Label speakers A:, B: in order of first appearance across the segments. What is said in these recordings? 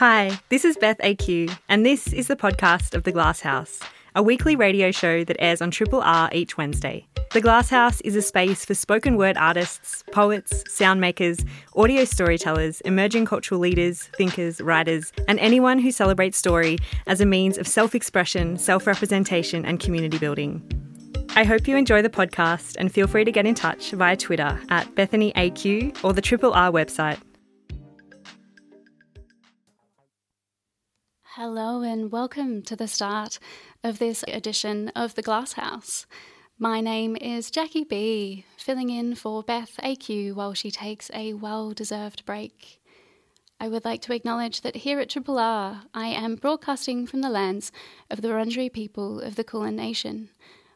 A: Hi, this is Beth AQ, and this is the podcast of The Glass House, a weekly radio show that airs on Triple R each Wednesday. The Glass House is a space for spoken word artists, poets, sound makers, audio storytellers, emerging cultural leaders, thinkers, writers, and anyone who celebrates story as a means of self expression, self representation, and community building. I hope you enjoy the podcast and feel free to get in touch via Twitter at BethanyAQ or the Triple R website
B: Hello, and welcome to the start of this edition of The Glass House. My name is Jacqui B, filling in for Beth AQ while she takes a well deserved break. I would like to acknowledge that here at Triple R, I am broadcasting from the lands of the Wurundjeri people of the Kulin Nation.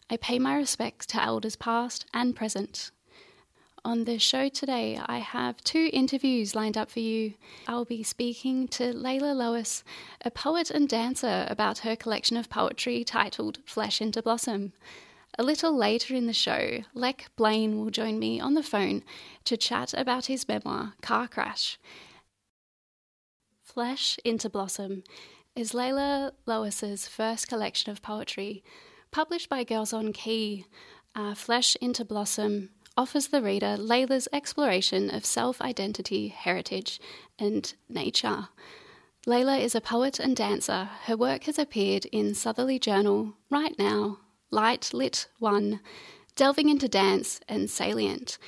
B: I pay my respects to elders past and present. On the show today, I have two interviews lined up for you. I'll be speaking to Leila Lois, a poet and dancer, about her collection of poetry titled Flesh into Blossom. A little later in the show, Lech Blaine will join me on the phone to chat about his memoir, Car Crash. Flesh into Blossom is Leila Lois's first collection of poetry, published by Girls on Key. Uh, Flesh into Blossom offers the reader Leila's exploration of self identity, heritage, and nature. Leila is a poet and dancer. Her work has appeared in Southerly Journal, Right Now, Lite Lit One, Delving into Dance, and Salient.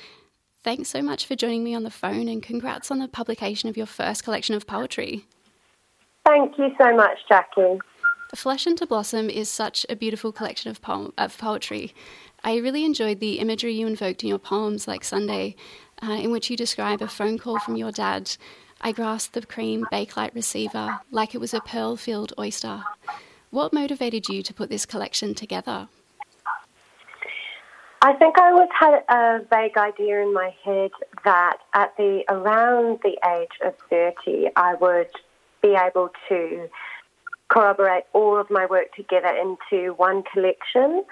B: Thanks so much for joining me on the phone and congrats on the publication of your first collection of poetry.
C: Thank you so much, Jacqui.
B: The Flesh into Blossom is such a beautiful collection of, poem- of poetry. I really enjoyed the imagery you invoked in your poems, like Sunday, uh, in which you describe a phone call from your dad. I grasped the cream bakelite receiver like it was a pearl filled oyster. What motivated you to put this collection together?
C: I think I always had a vague idea in my head that at the around the age of 30, I would be able to corroborate all of my work together into one collection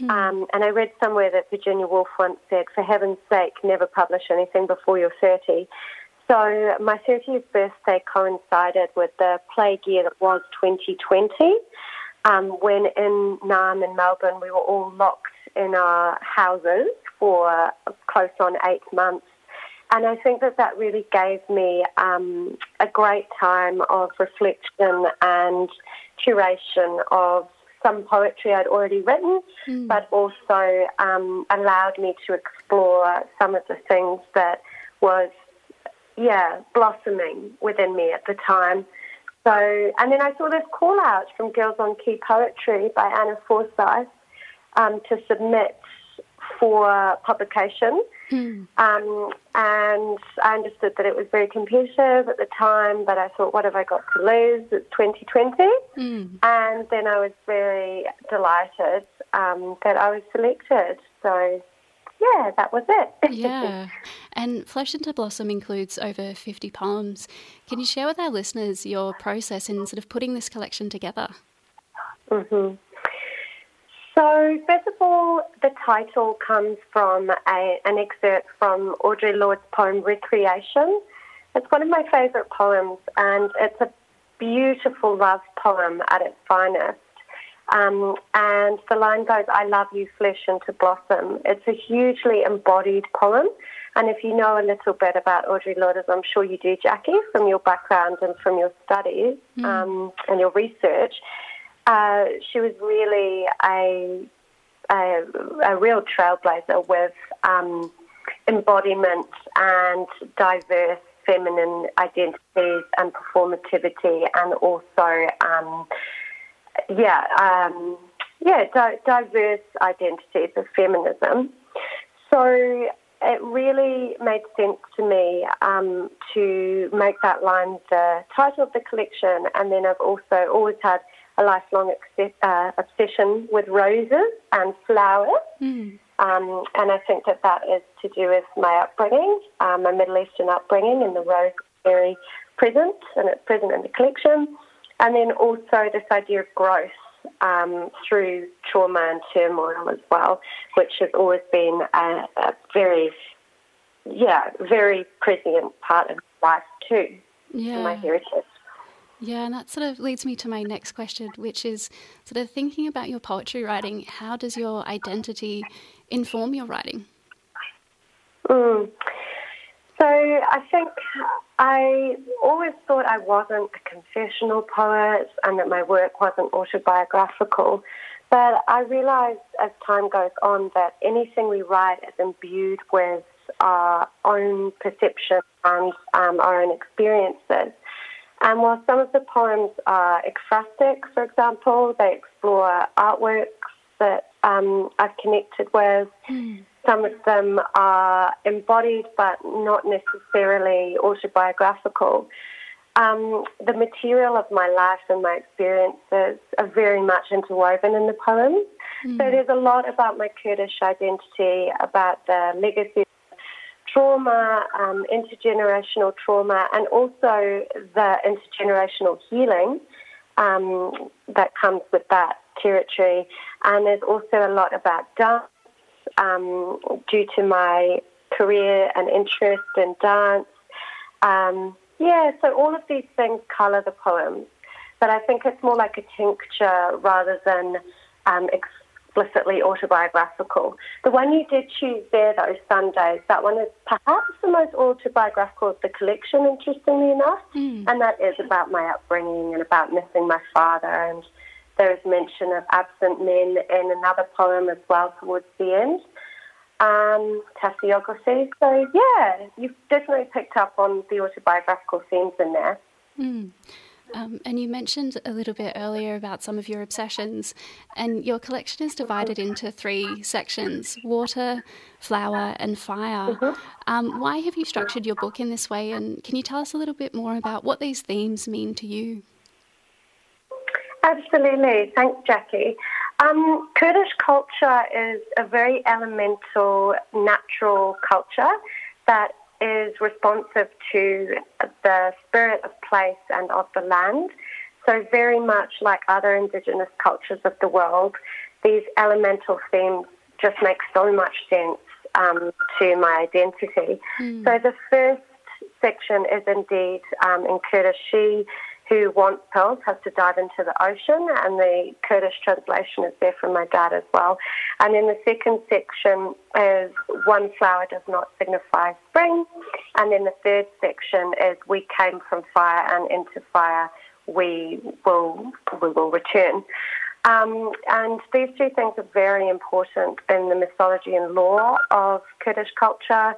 C: Mm. Um, and I read somewhere that Virginia Woolf once said, for heaven's sake, never publish anything before you're 30. So my 30th birthday coincided with the plague year that was 2020, um, when in Naarm in Melbourne we were all locked in our houses for close on eight months. And I think that that really gave me um, a great time of reflection and curation of some poetry I'd already written, mm. but also um, allowed me to explore some of the things that was, yeah, blossoming within me at the time. So, and then I saw this call out from Girls on Key Poetry by Anna Forsyth um, to submit for publication. Mm. Um, and I understood that it was very competitive at the time, but I thought, what have I got to lose? It's 2020. Mm. And then I was very delighted um, that I was selected. So, yeah, that was it.
B: yeah. And Flesh into Blossom includes over 50 poems. Can you share with our listeners your process in sort of putting this collection together?
C: Mm-hmm. So, first of all, the title comes from a, an excerpt from Audre Lorde's poem Recreation. It's one of my favourite poems, and it's a beautiful love poem at its finest. Um, and the line goes, I love you, flesh into blossom. It's a hugely embodied poem. And if you know a little bit about Audre Lorde, as I'm sure you do, Jacqui, from your background and from your studies mm. um, and your research, uh, she was really a, a, a real trailblazer with um, embodiment and diverse feminine identities and performativity, and also, um, yeah, um, yeah, di- diverse identities of feminism. So it really made sense to me um, to make that line the title of the collection, and then I've also always had a lifelong uh, obsession with roses and flowers. Mm. Um, and I think that that is to do with my upbringing, um, my Middle Eastern upbringing, and the rose very present, and it's present in the collection. And then also this idea of growth um, through trauma and turmoil as well, which has always been a, a very, yeah, very present part of life too, yeah. my heritage.
B: Yeah, and that sort of leads me to my next question, which is sort of thinking about your poetry writing. How does your identity inform your writing?
C: Mm. So I think I always thought I wasn't a confessional poet and that my work wasn't autobiographical. But I realized as time goes on that anything we write is imbued with our own perception and um, our own experiences. And while some of the poems are ekphrastic, for example, they explore artworks that um, I've connected with. Mm. Some of them are embodied but not necessarily autobiographical. Um, the material of my life and my experiences are very much interwoven in the poems. Mm. So there's a lot about my Kurdish identity, about the legacy trauma, um, intergenerational trauma, and also the intergenerational healing um, that comes with that territory. And there's also a lot about dance um, due to my career and interest in dance. Um, yeah, so all of these things colour the poems, but I think it's more like a tincture rather than um, explicitly autobiographical. The one you did choose there, though, Sundays, that one is perhaps the most autobiographical of the collection, interestingly enough, mm. and that is about my upbringing and about missing my father and there is mention of absent men in another poem as well towards the end. Um, Tasseography. So, yeah, you've definitely picked up on the autobiographical themes in there.
B: Mm. Um, and you mentioned a little bit earlier about some of your obsessions, and your collection is divided into three sections water, flower, and fire. Mm-hmm. Um, why have you structured your book in this way, and can you tell us a little bit more about what these themes mean to you?
C: Absolutely. Thanks, Jacqui. Um, Kurdish culture is a very elemental, natural culture that is responsive to the spirit of place and of the land. So, very much like other indigenous cultures of the world, these elemental themes just make so much sense um, to my identity. Mm. So, the first section is indeed um, in Kurdish. She who wants pearls has to dive into the ocean, and the Kurdish translation is there from my dad as well. And then the second section is one flower does not signify spring, and then the third section is we came from fire, and into fire we will we will return. Um, and these two things are very important in the mythology and lore of Kurdish culture.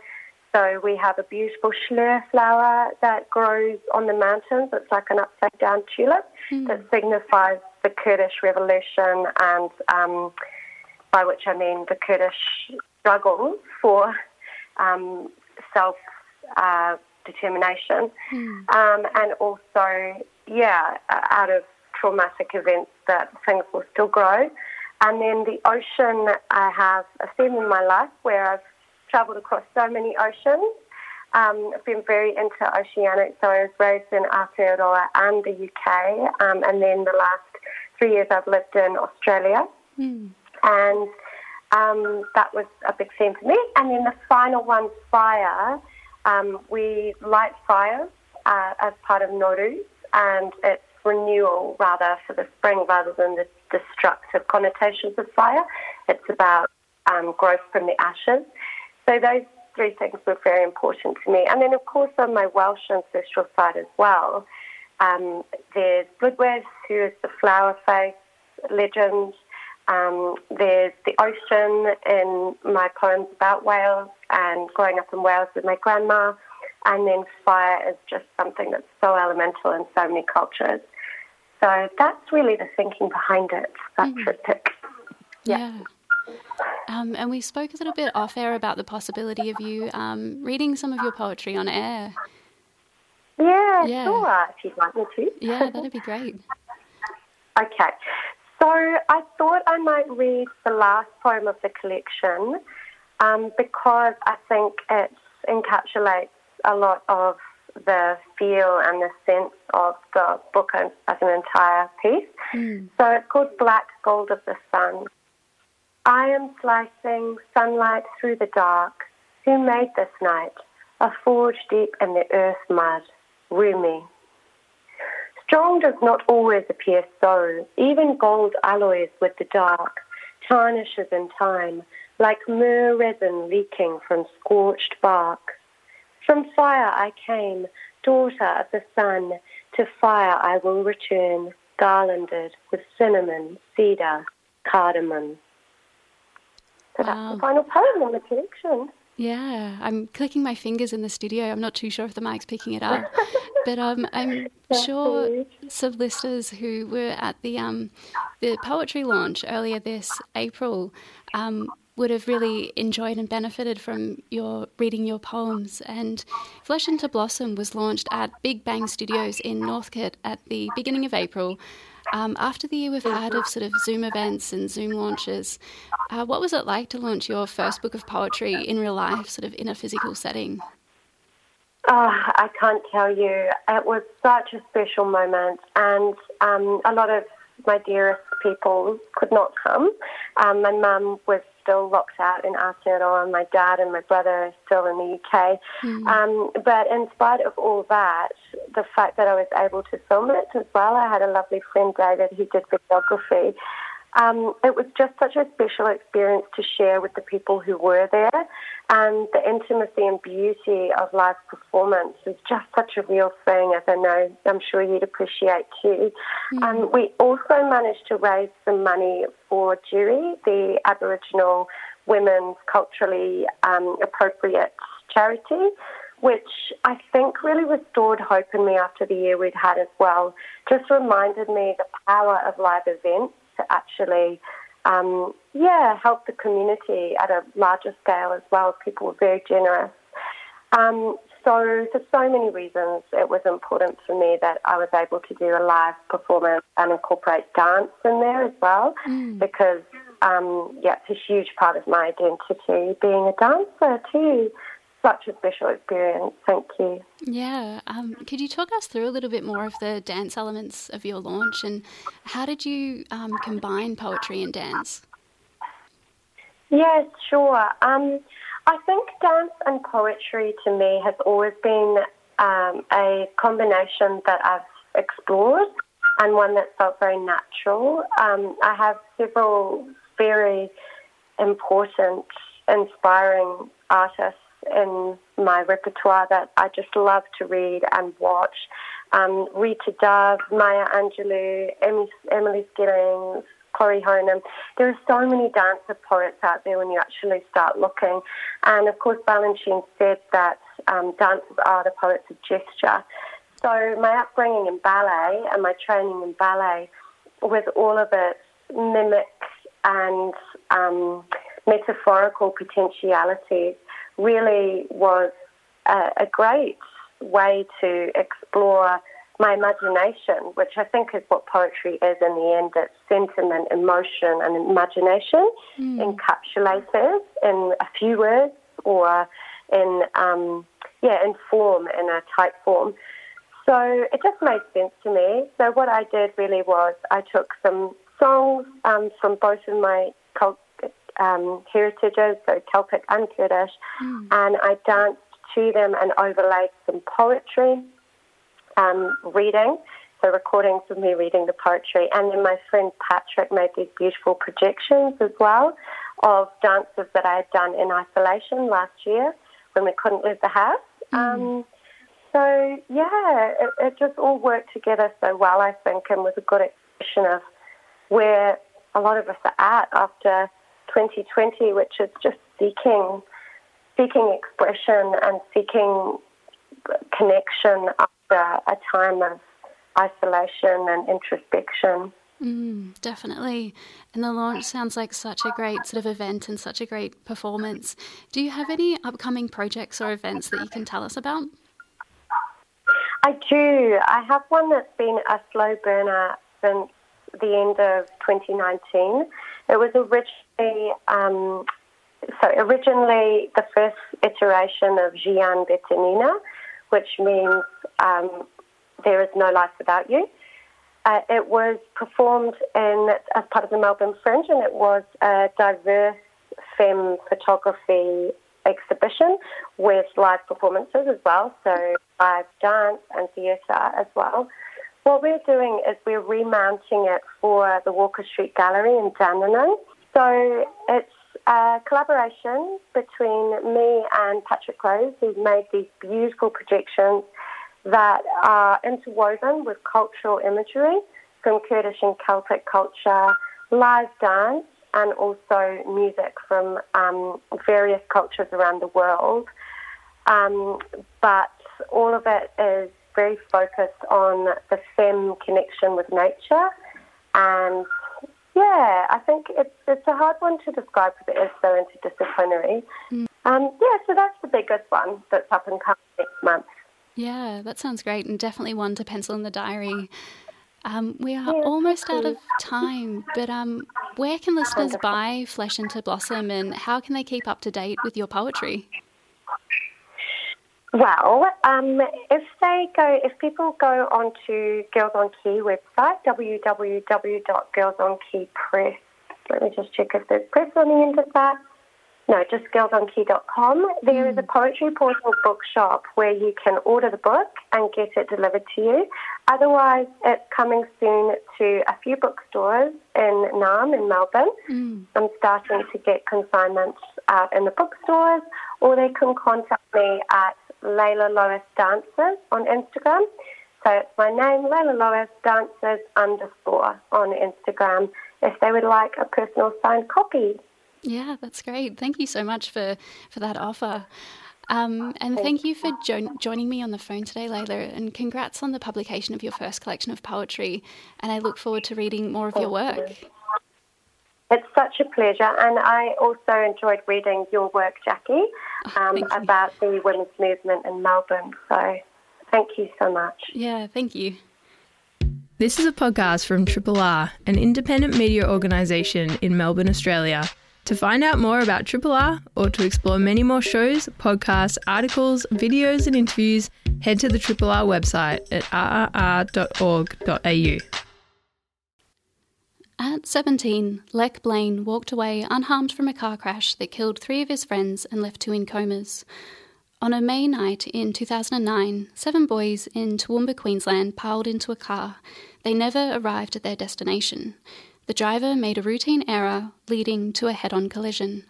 C: So we have a beautiful schlur flower that grows on the mountains. It's like an upside down tulip mm. that signifies the Kurdish revolution and um, by which I mean the Kurdish struggle for um, self uh, determination. Mm. Um, and also, yeah, out of traumatic events that things will still grow. And then the ocean, I have a theme in my life where I've travelled across so many oceans. Um, I've been very into oceanic, so I was raised in Aotearoa and the UK, um, and then the last three years I've lived in Australia. Mm. And um, that was a big theme for me. And then the final one, fire. Um, we light fires uh, as part of Nowruz, and it's renewal rather for the spring rather than the destructive connotations of fire. It's about um, growth from the ashes. So those three things were very important to me. And then, of course, on my Welsh ancestral side as well, um, there's Blodeuwedd, who is the flower face legend. Um, there's the ocean in my poems about Wales and growing up in Wales with my grandma. And then fire is just something that's so elemental in so many cultures. So that's really the thinking behind it, that mm. triptych.
B: yeah. yeah. Um, and we spoke a little bit off air about the possibility of you um, reading some of your poetry on air.
C: Yeah, yeah, sure, if you'd like me to.
B: Yeah, that'd be great.
C: okay. So I thought I might read the last poem of the collection um, because I think it encapsulates a lot of the feel and the sense of the book as, an entire piece. Mm. So it's called Black Gold of the Sun. I am slicing sunlight through the dark. Who made this night? A forge deep in the earth mud. Rumi. Strong does not always appear so. Even gold alloys with the dark, tarnishes in time, like myrrh resin leaking from scorched bark. From fire I came, daughter of the sun, to fire I will return, garlanded with cinnamon, cedar, cardamom. So wow. that's the final poem in the collection.
B: Yeah, I'm clicking my fingers in the studio. I'm not too sure if the mic's picking it up, but um, I'm sure some listeners who were at the um, the poetry launch earlier this April um, would have really enjoyed and benefited from your reading your poems. And Flesh into Blossom was launched at Big Bang Studios in Northcote at the beginning of April. Um, after the year we've had of sort of Zoom events and Zoom launches, uh, what was it like to launch your first book of poetry in real life, sort of in a physical setting?
C: Oh, I can't tell you. It was such a special moment, and um, a lot of my dearest people could not come. Um, my mum was still locked out in Aotearoa, and my dad and my brother are still in the UK. Mm. Um, but in spite of all that, the fact that I was able to film it as well, I had a lovely friend, David, who did videography. Um, it was just such a special experience to share with the people who were there. And the intimacy and beauty of live performance is just such a real thing, as I know I'm sure you'd appreciate too. Mm. Um, we also managed to raise some money for Dewey, the Aboriginal Women's Culturally um, Appropriate Charity which I think really restored hope in me after the year we'd had as well. Just reminded me the power of live events to actually, um, yeah, help the community at a larger scale as well. People were very generous. Um, so, for so many reasons, it was important for me that I was able to do a live performance and incorporate dance in there as well, mm. because, um, yeah, it's a huge part of my identity being a dancer too such a special experience. Thank you.
B: Yeah. Um, could you talk us through a little bit more of the dance elements of your launch and how did you um, combine poetry and dance?
C: Yes, sure. Um, I think dance and poetry to me has always been um, a combination that I've explored and one that felt very natural. Um, I have several very important, inspiring artists in my repertoire that I just love to read and watch. Um, Rita Dove, Maya Angelou, Emily, Emily Skillings, Corrie Honum. There are so many dancer poets out there when you actually start looking. And of course, Balanchine said that um, dancers are the poets of gesture. So my upbringing in ballet and my training in ballet, with all of its mimics and um, metaphorical potentialities, really was a, a great way to explore my imagination, which I think is what poetry is in the end. It's sentiment, emotion, and imagination mm. encapsulated in a few words or in um, yeah in form in a type form. So it just made sense to me. So what I did really was I took some songs um, from both of my um, heritages, so Celtic and Kurdish, mm. and I danced to them and overlaid some poetry, um, reading, so recordings of me reading the poetry. And then my friend Patrick made these beautiful projections as well of dances that I had done in isolation last year when we couldn't leave the house. Mm. Um, so, yeah, it, it just all worked together so well, I think, and was a good expression of where a lot of us are at after 2020, which is just seeking seeking expression and seeking connection after a time of isolation and introspection.
B: Mm, definitely. And the launch sounds like such a great sort of event and such a great performance. Do you have any upcoming projects or events that you can tell us about?
C: I do. I have one that's been a slow burner since the end of 2019. It was originally, um, so originally the first iteration of Jian Betanina, which means um, there is no life without you. Uh, it was performed in as part of the Melbourne Fringe, and it was a diverse femme photography exhibition with live performances as well, so live dance and theatre as well. What we're doing is we're remounting it for the Walker Street Gallery in Dandenong. So it's a collaboration between me and Patrick Rose, who's made these beautiful projections that are interwoven with cultural imagery from Kurdish and Celtic culture, live dance, and also music from um, various cultures around the world. Um, but all of it is very focused on the fem connection with nature. And yeah, I think it's, it's a hard one to describe because it is so interdisciplinary. Mm. Um, yeah, so that's the biggest one that's up and coming next month.
B: Yeah, that sounds great and definitely one to pencil in the diary. Um, we are yeah, almost out of time, but um, where can listeners buy Flesh into Blossom and how can they keep up to date with your poetry?
C: Well, um, if they go, if people go onto Girls on Key website, www.girlsonkeypress, let me just check if there's press on the end of that. No, just girlsonkey.com. There is a poetry portal bookshop where you can order the book and get it delivered to you. Otherwise, it's coming soon to a few bookstores in Naarm in Melbourne. Mm. I'm starting to get consignments out in the bookstores, or they can contact me at Leila Lois Dances on Instagram. So it's my name, Leila Lois Dances underscore on Instagram if they would like a personal signed copy.
B: Yeah, that's great. Thank you so much for, for that offer. Um, and thank you for jo- joining me on the phone today, Leila. And congrats on the publication of your first collection of poetry. And I look forward to reading more of your work.
C: It's such a pleasure. And I also enjoyed reading your work, Jacqui, oh, um, oh, about the women's movement in Melbourne. So thank you so much.
B: Yeah, thank you.
A: This is a podcast from Triple R, an independent media organisation in Melbourne, Australia. To find out more about Triple R or to explore many more shows, podcasts, articles, videos, and interviews, head to the Triple R website at rrr.org.au.
B: At 17, Lech Blaine walked away unharmed from a car crash that killed three of his friends and left two in comas. On a May night in 2009, seven boys in Toowoomba, Queensland, piled into a car. They never arrived at their destination the driver made a routine error leading to a head on collision.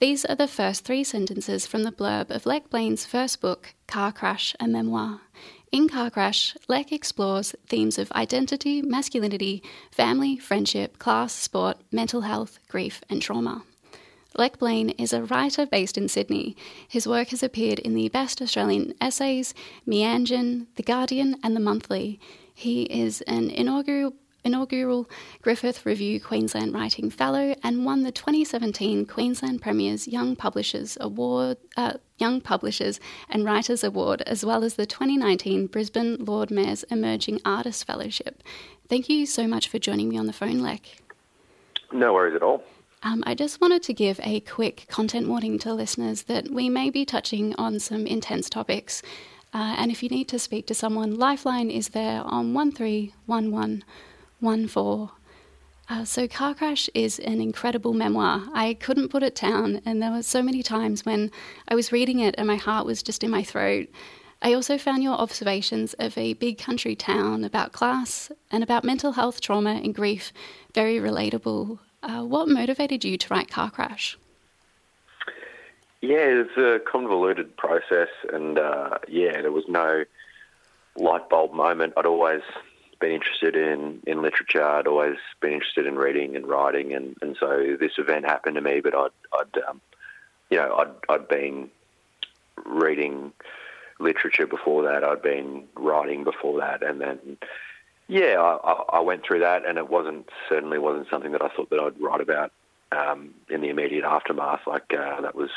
B: These are the first three sentences from the blurb of Lech Blaine's first book, Car Crash, a Memoir. In Car Crash, Lech explores themes of identity, masculinity, family, friendship, class, sport, mental health, grief, and trauma. Lech Blaine is a writer based in Sydney. His work has appeared in the Best Australian Essays, Meanjin, The Guardian, and The Monthly. He is an inaugural inaugural Griffith Review Queensland Writing Fellow and won the 2017 Queensland Premier's Young Publishers Award, uh, Young Publishers and Writers Award, as well as the 2019 Brisbane Lord Mayor's Emerging Artist Fellowship. Thank you so much for joining me on the phone, Lech.
D: No worries at all.
B: Um, I just wanted to give a quick content warning to listeners that we may be touching on some intense topics. Uh, and if you need to speak to someone, Lifeline is there on 1311 one four. Uh, so, Car Crash is an incredible memoir. I couldn't put it down, and there were so many times when I was reading it and my heart was just in my throat. I also found your observations of a big country town about class and about mental health, trauma, and grief very relatable. Uh, what motivated you to write Car Crash?
D: Yeah, it's a convoluted process, and uh, yeah, there was no light bulb moment. I'd always been interested in, in literature. I'd always been interested in reading and writing, and, and so this event happened to me. But I'd, I'd um, you know, I'd, I'd been reading literature before that. I'd been writing before that, and then yeah, I, I went through that, and it wasn't certainly wasn't something that I thought that I'd write about um, in the immediate aftermath. Like uh, that was,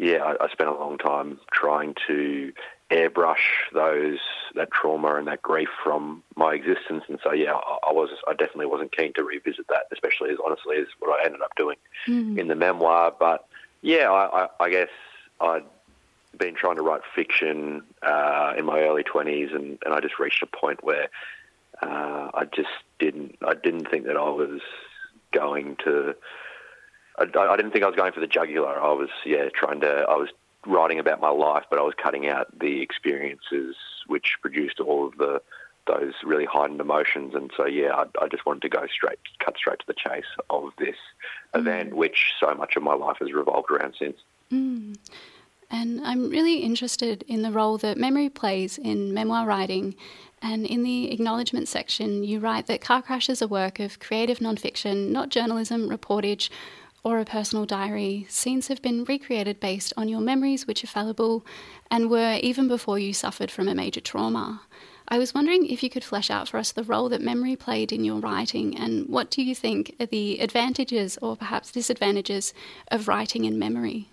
D: yeah, I, I spent a long time trying to airbrush those that trauma and that grief from my existence. And so, yeah, I, I, was I definitely wasn't keen to revisit that, especially as honestly as what I ended up doing mm. in the memoir. But yeah, I, I, I, guess I'd been trying to write fiction uh, in my early twenties, and, and I just reached a point where uh, I just didn't I didn't think that I was going to. I, I didn't think I was going for the jugular. I was, yeah, trying to. I was writing about my life, but I was cutting out the experiences which produced all of the, those really heightened emotions. And so, yeah, I, I just wanted to go straight, cut straight to the chase of this mm. event, which so much of my life has revolved around since.
B: Mm. And I'm really interested in the role that memory plays in memoir writing. And in the acknowledgement section, you write that Car Crash is a work of creative nonfiction, not journalism, reportage, or a personal diary. Scenes have been recreated based on your memories, which are fallible and were even before you suffered from a major trauma. I was wondering if you could flesh out for us the role that memory played in your writing and what do you think are the advantages or perhaps disadvantages of writing in memory?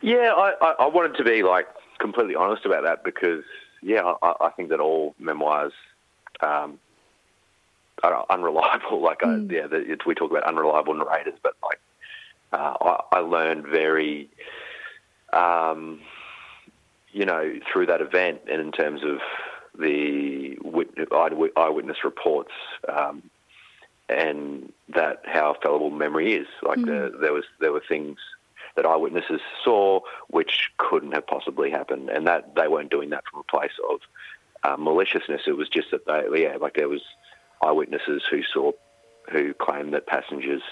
D: Yeah, I, I, I wanted to be like completely honest about that because yeah, I, I think that all memoirs um, unreliable. Like, mm. I, yeah, the, we talk about unreliable narrators, but like, uh, I, I, learned very, um, you know, through that event, and in terms of the eyewitness reports, um, and that how fallible memory is. Like, mm. the, there was there were things that eyewitnesses saw, which couldn't have possibly happened, and that they weren't doing that from a place of uh, maliciousness. It was just that they, yeah, like there was eyewitnesses who saw, who claimed that passengers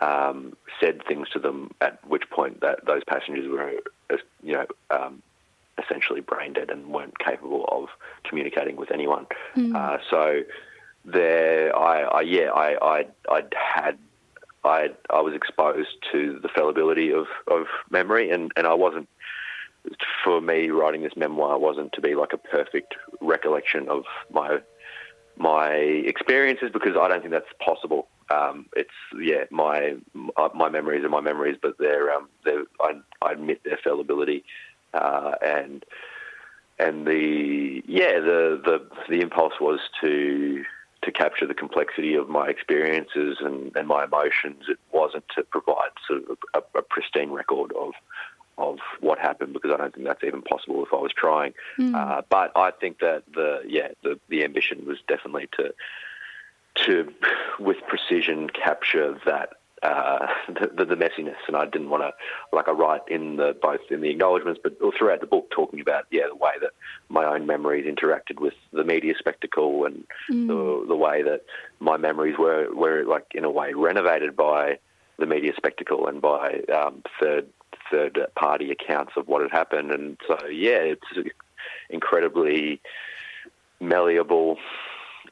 D: um, said things to them, at which point that those passengers were, uh, you know. Um, essentially brain dead and weren't capable of communicating with anyone. Mm. Uh, so there, I, I yeah, I, I, I had I I was exposed to the fallibility of, of memory, and, and I wasn't. For me, writing this memoir wasn't to be like a perfect recollection of my my experiences because I don't think that's possible. Um, it's yeah, my my memories are my memories, but they're um, they're I, I admit their fallibility, uh, and and the yeah the the the impulse was to to capture the complexity of my experiences and, and my emotions. It wasn't to provide sort of a, a, pristine record of of what happened because I don't think that's even possible if I was trying. Mm. Uh, but I think that the yeah the, the ambition was definitely to to with precision capture that uh, the, the, messiness, and I didn't want to, like I write in the both in the acknowledgements, but throughout the book, talking about yeah the way that my own memories interacted with the media spectacle, and mm. the, the way that my memories were were like in a way renovated by the media spectacle and by um, third third party accounts of what had happened, and so yeah, it's incredibly malleable.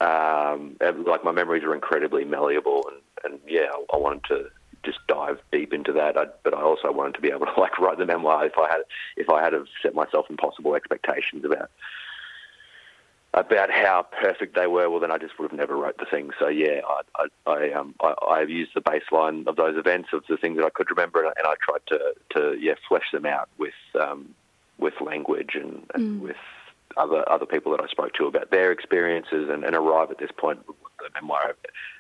D: Um, like my memories are incredibly malleable and and yeah, I, wanted to just dive deep into that. I, but I also wanted to be able to like write the memoir if I had if I had have set myself impossible expectations about about how perfect they were. Well, then I just would have never wrote the thing. So yeah, I I, I um I, I've used the baseline of those events of the things that I could remember, and I tried to to yeah flesh them out with um with language and, and mm. with other other people that I spoke to about their experiences, and, and arrive at this point what the memoir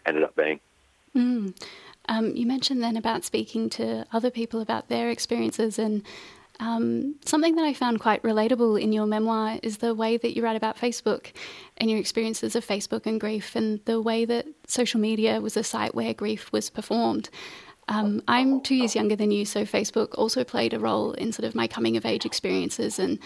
D: ended up being.
B: Mm. Um, you mentioned then about speaking to other people about their experiences, and um, something that I found quite relatable in your memoir is the way that you write about Facebook and your experiences of Facebook and grief, and the way that social media was a site where grief was performed. Um, I'm two years younger than you, so Facebook also played a role in sort of my coming of age experiences and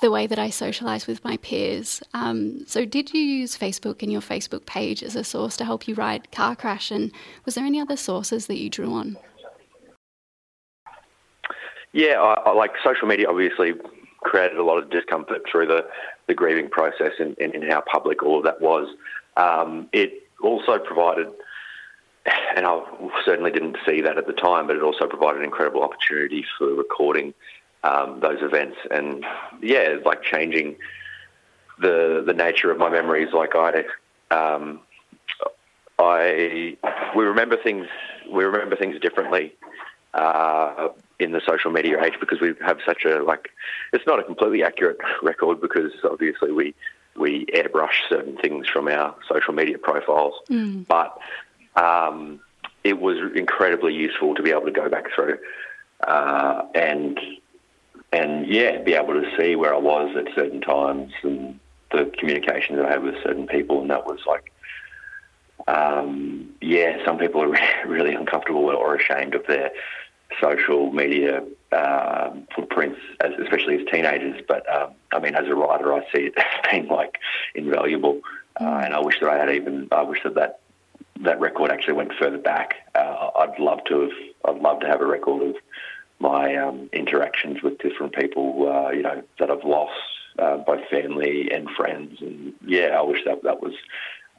B: the way that I socialise with my peers. Um, so, did you use Facebook and your Facebook page as a source to help you write Car Crash? And was there any other sources that you drew on?
D: Yeah, I, I, like social media obviously created a lot of discomfort through the, the grieving process and, and, and how public all of that was. Um, it also provided, and I certainly didn't see that at the time, but it also provided an incredible opportunity for recording um, those events, and yeah, like changing the the nature of my memories. Like I, um, I we remember things we remember things differently uh, in the social media age because we have such a like it's not a completely accurate record because obviously we we airbrush certain things from our social media profiles, mm. but um, it was incredibly useful to be able to go back through uh, and and yeah, be able to see where I was at certain times and the communications that I had with certain people, and that was like, um, yeah, some people are really uncomfortable or ashamed of their social media um, footprints, as, especially as teenagers. But um, I mean, as a writer, I see it as being like invaluable, uh, and I wish that I had even. I wish that that that record actually went further back. Uh, I'd love to have. I'd love to have a record of my um, interactions with different people. Uh, you know that I've lost, uh, both family and friends, and yeah, I wish that that was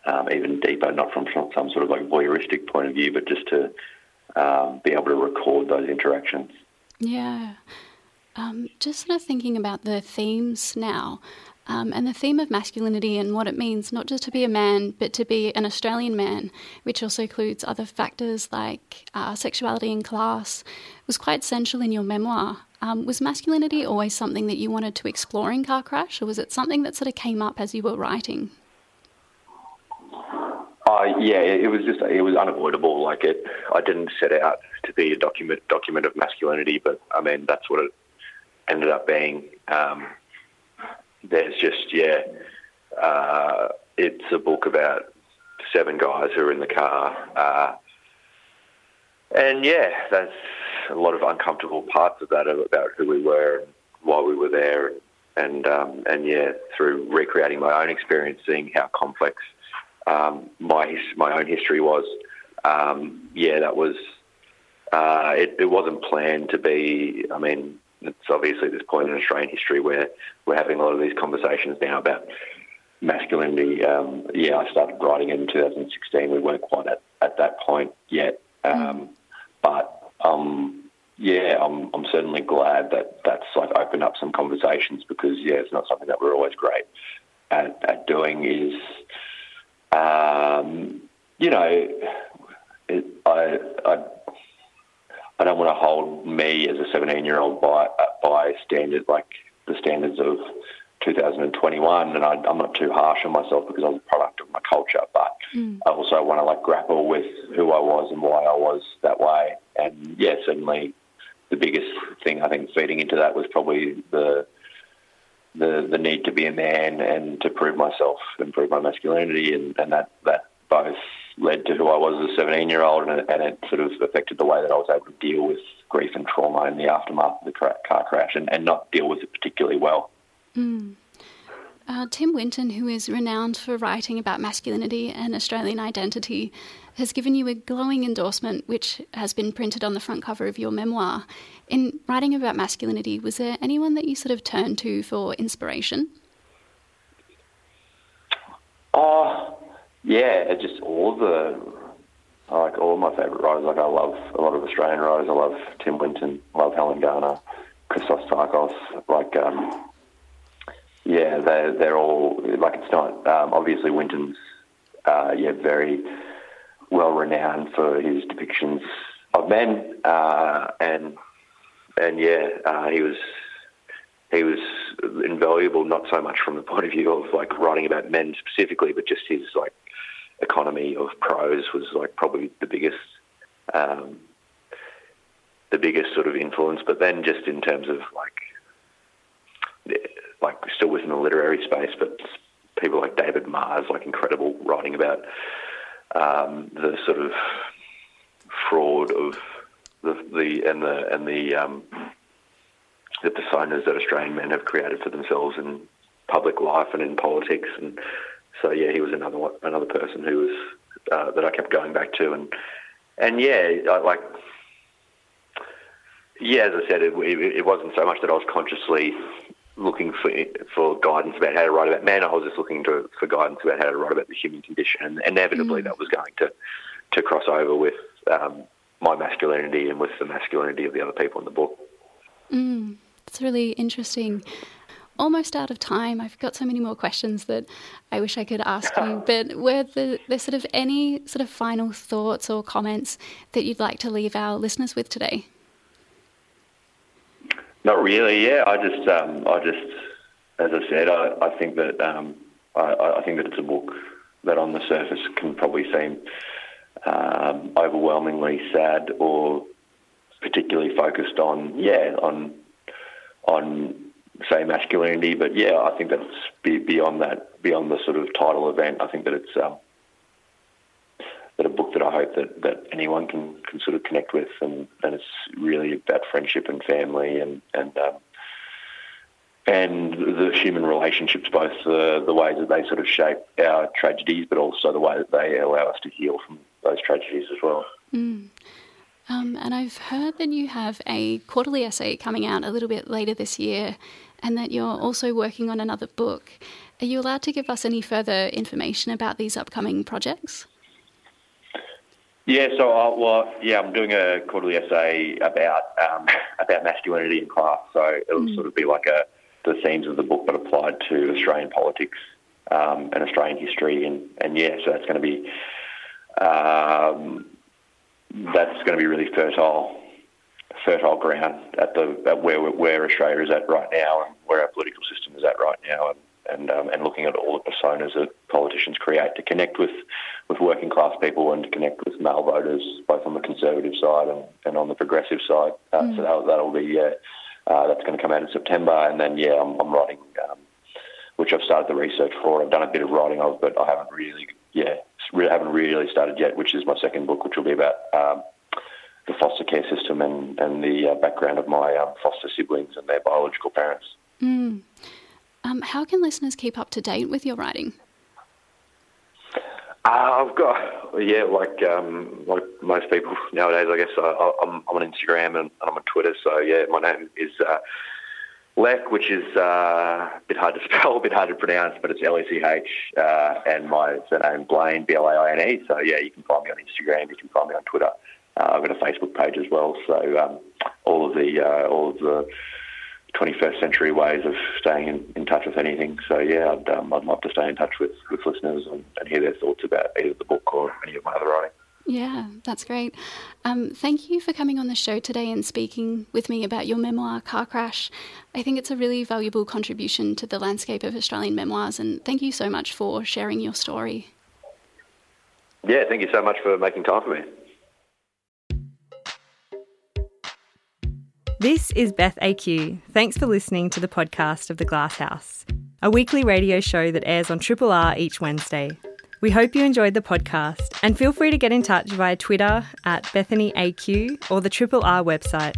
D: um, even deeper, not from some, some sort of like voyeuristic point of view, but just to um, be able to record those interactions.
B: Yeah. Um, just sort of thinking about the themes now. Um, and the theme of masculinity and what it means not just to be a man, but to be an Australian man, which also includes other factors like uh, sexuality and class, was quite central in your memoir. Um, was masculinity always something that you wanted to explore in Car Crash, or was it something that sort of came up as you were writing?
D: Uh, yeah, it was just it was unavoidable. Like it, I didn't set out to be a document document of masculinity, but I mean that's what it ended up being. Um, there's just yeah, uh, it's a book about seven guys who are in the car, uh, and yeah, there's a lot of uncomfortable parts of that about who we were and why we were there, and and, um, and yeah, through recreating my own experience, seeing how complex um, my my own history was. Um, yeah, that was. Uh, it, it, wasn't planned to be. I mean, it's obviously this point in Australian history where we're having a lot of these conversations now about masculinity. Um, yeah, I started writing it in 2016. We weren't quite at, at that point yet, um, but um, yeah, I'm I'm certainly glad that that's like opened up some conversations because yeah, it's not something that we're always great at, at doing. Is um, you know, it, I, I, I don't want to hold me as a 17 year old by by standard like the standards of 2021, and I, am not too harsh on myself because I was a product of my culture. But mm. I also want to like grapple with who I was and why I was that way. And yeah, certainly the biggest thing I think feeding into that was probably the the the need to be a man and to prove myself and prove my masculinity, and, and that that both led to who I was as a 17 year old, and, and it sort of affected the way that I was able to deal with grief and trauma in the aftermath of the car crash, and, and not deal with it particularly well.
B: Mm. Uh, Tim Winton, who is renowned for writing about masculinity and Australian identity, has given you a glowing endorsement, which has been printed on the front cover of your memoir. In writing about masculinity, was there anyone that you sort of turned to for inspiration?
D: Oh, yeah, just all the like all my favourite writers. Like I love a lot of Australian writers. I love Tim Winton, love Helen Garner, Christos Tsiolkas. Like, um, yeah, they they're all like it's not um, obviously Winton's uh, yeah very well renowned for his depictions of men, uh, and and yeah, uh, he was he was invaluable. Not so much from the point of view of like writing about men specifically, but just his like economy of prose was like probably the biggest. Um, the biggest sort of influence, but then just in terms of like, like still within the literary space, but people like David Marr's, like incredible writing about um, the sort of fraud of the, the and the and the um, the personas that Australian men have created for themselves in public life and in politics, and so yeah, he was another one, another person who was uh, that I kept going back to, and and yeah, I, like yeah, as I said, it, it, it wasn't so much that I was consciously looking for for guidance about how to write about men. I was just looking to, for guidance about how to write about the human condition, and inevitably mm. that was going to to cross over with um, my masculinity and with the masculinity of the other people in the book.
B: Mm, it's really interesting. Almost out of time. I've got so many more questions that I wish I could ask you. But were there, there sort of any sort of final thoughts or comments that you'd like to leave our listeners with today?
D: Not really. Yeah, I just, um, I just, as I said, I, I think that um, I, I, think that it's a book that on the surface can probably seem um, overwhelmingly sad or particularly focused on, yeah, on on say masculinity. But yeah, I think that's beyond that, beyond the sort of title event. I think that it's a book book that I hope that, that anyone can, can sort of connect with, and, and it's really about friendship and family and and um, and the human relationships, both the the ways that they sort of shape our tragedies, but also the way that they allow us to heal from those tragedies as well.
B: Mm. Um, and I've heard that you have a quarterly essay coming out a little bit later this year, and that you're also working on another book. Are you allowed to give us any further information about these upcoming projects?
D: Yeah, so I, well, yeah, I'm doing a quarterly essay about um, about masculinity in class. So it'll mm. sort of be like a the themes of the book, but applied to Australian politics um, and Australian history, and and yeah, so that's going to be um, that's going to be really fertile fertile ground at the at where where Australia is at right now and where our political system is at right now, and and um, and looking at all the personas that politicians create to connect with with working class people and to connect with male voters, both on the conservative side and, and on the progressive side. Uh, mm. So that, that'll be yeah, uh, that's going to come out in September, and then yeah, I'm, I'm writing. Um, which I've started the research for. I've done a bit of writing of, but I haven't really, yeah, really haven't really started yet. Which is my second book, which will be about um, the foster care system and, and the uh, background of my um, foster siblings and their biological parents.
B: Mm. Um, how can listeners keep up to date with your writing?
D: Uh, I've got, yeah, like um, like most people nowadays, I guess I, am on Instagram and I'm on Twitter. So yeah, my name is uh, Lech, which is uh, a bit hard to spell, a bit hard to pronounce, but it's L E C H, uh, and my surname Blaine, B L A I N E. So yeah, you can find me on Instagram, you can find me on Twitter. Uh, I've got a Facebook page as well. So um, all of the uh, all of the 21st century ways of staying in, in touch with anything. So yeah, I'd, um, I'd love to stay in touch with, with listeners and, and, hear their thoughts about either the book or any of my other writing.
B: Yeah, that's great. Um, thank you for coming on the show today and speaking with me about your memoir, Car Crash. I think it's a really valuable contribution to the landscape of Australian memoirs, and thank you so much for sharing your story.
D: Yeah, thank you so much for making time for me.
A: This is Beth AQ. Thanks for listening to the podcast of The Glasshouse, a weekly radio show that airs on Triple R each Wednesday. We hope you enjoyed the podcast and feel free to get in touch via Twitter at Bethany AQ or the Triple R website